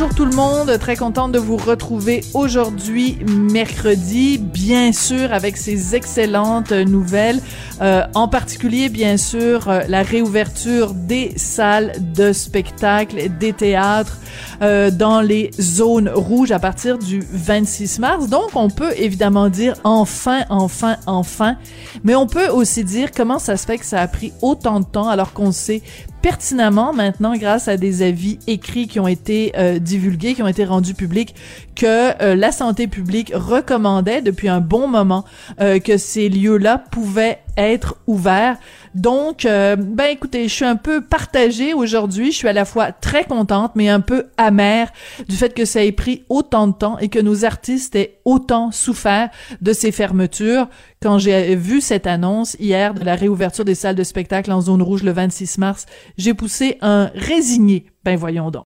Bonjour tout le monde, très contente de vous retrouver aujourd'hui, mercredi, bien sûr avec ces excellentes nouvelles, euh, en particulier bien sûr euh, la réouverture des salles de spectacle, des théâtres euh, dans les zones rouges à partir du 26 mars. Donc on peut évidemment dire enfin, enfin, enfin, mais on peut aussi dire comment ça se fait que ça a pris autant de temps alors qu'on sait pertinemment maintenant grâce à des avis écrits qui ont été euh, divulgués, qui ont été rendus publics, que euh, la santé publique recommandait depuis un bon moment euh, que ces lieux-là pouvaient être ouverts. Donc, ben écoutez, je suis un peu partagée aujourd'hui. Je suis à la fois très contente, mais un peu amère du fait que ça ait pris autant de temps et que nos artistes aient autant souffert de ces fermetures. Quand j'ai vu cette annonce hier de la réouverture des salles de spectacle en zone rouge le 26 mars, j'ai poussé un résigné. Ben voyons donc.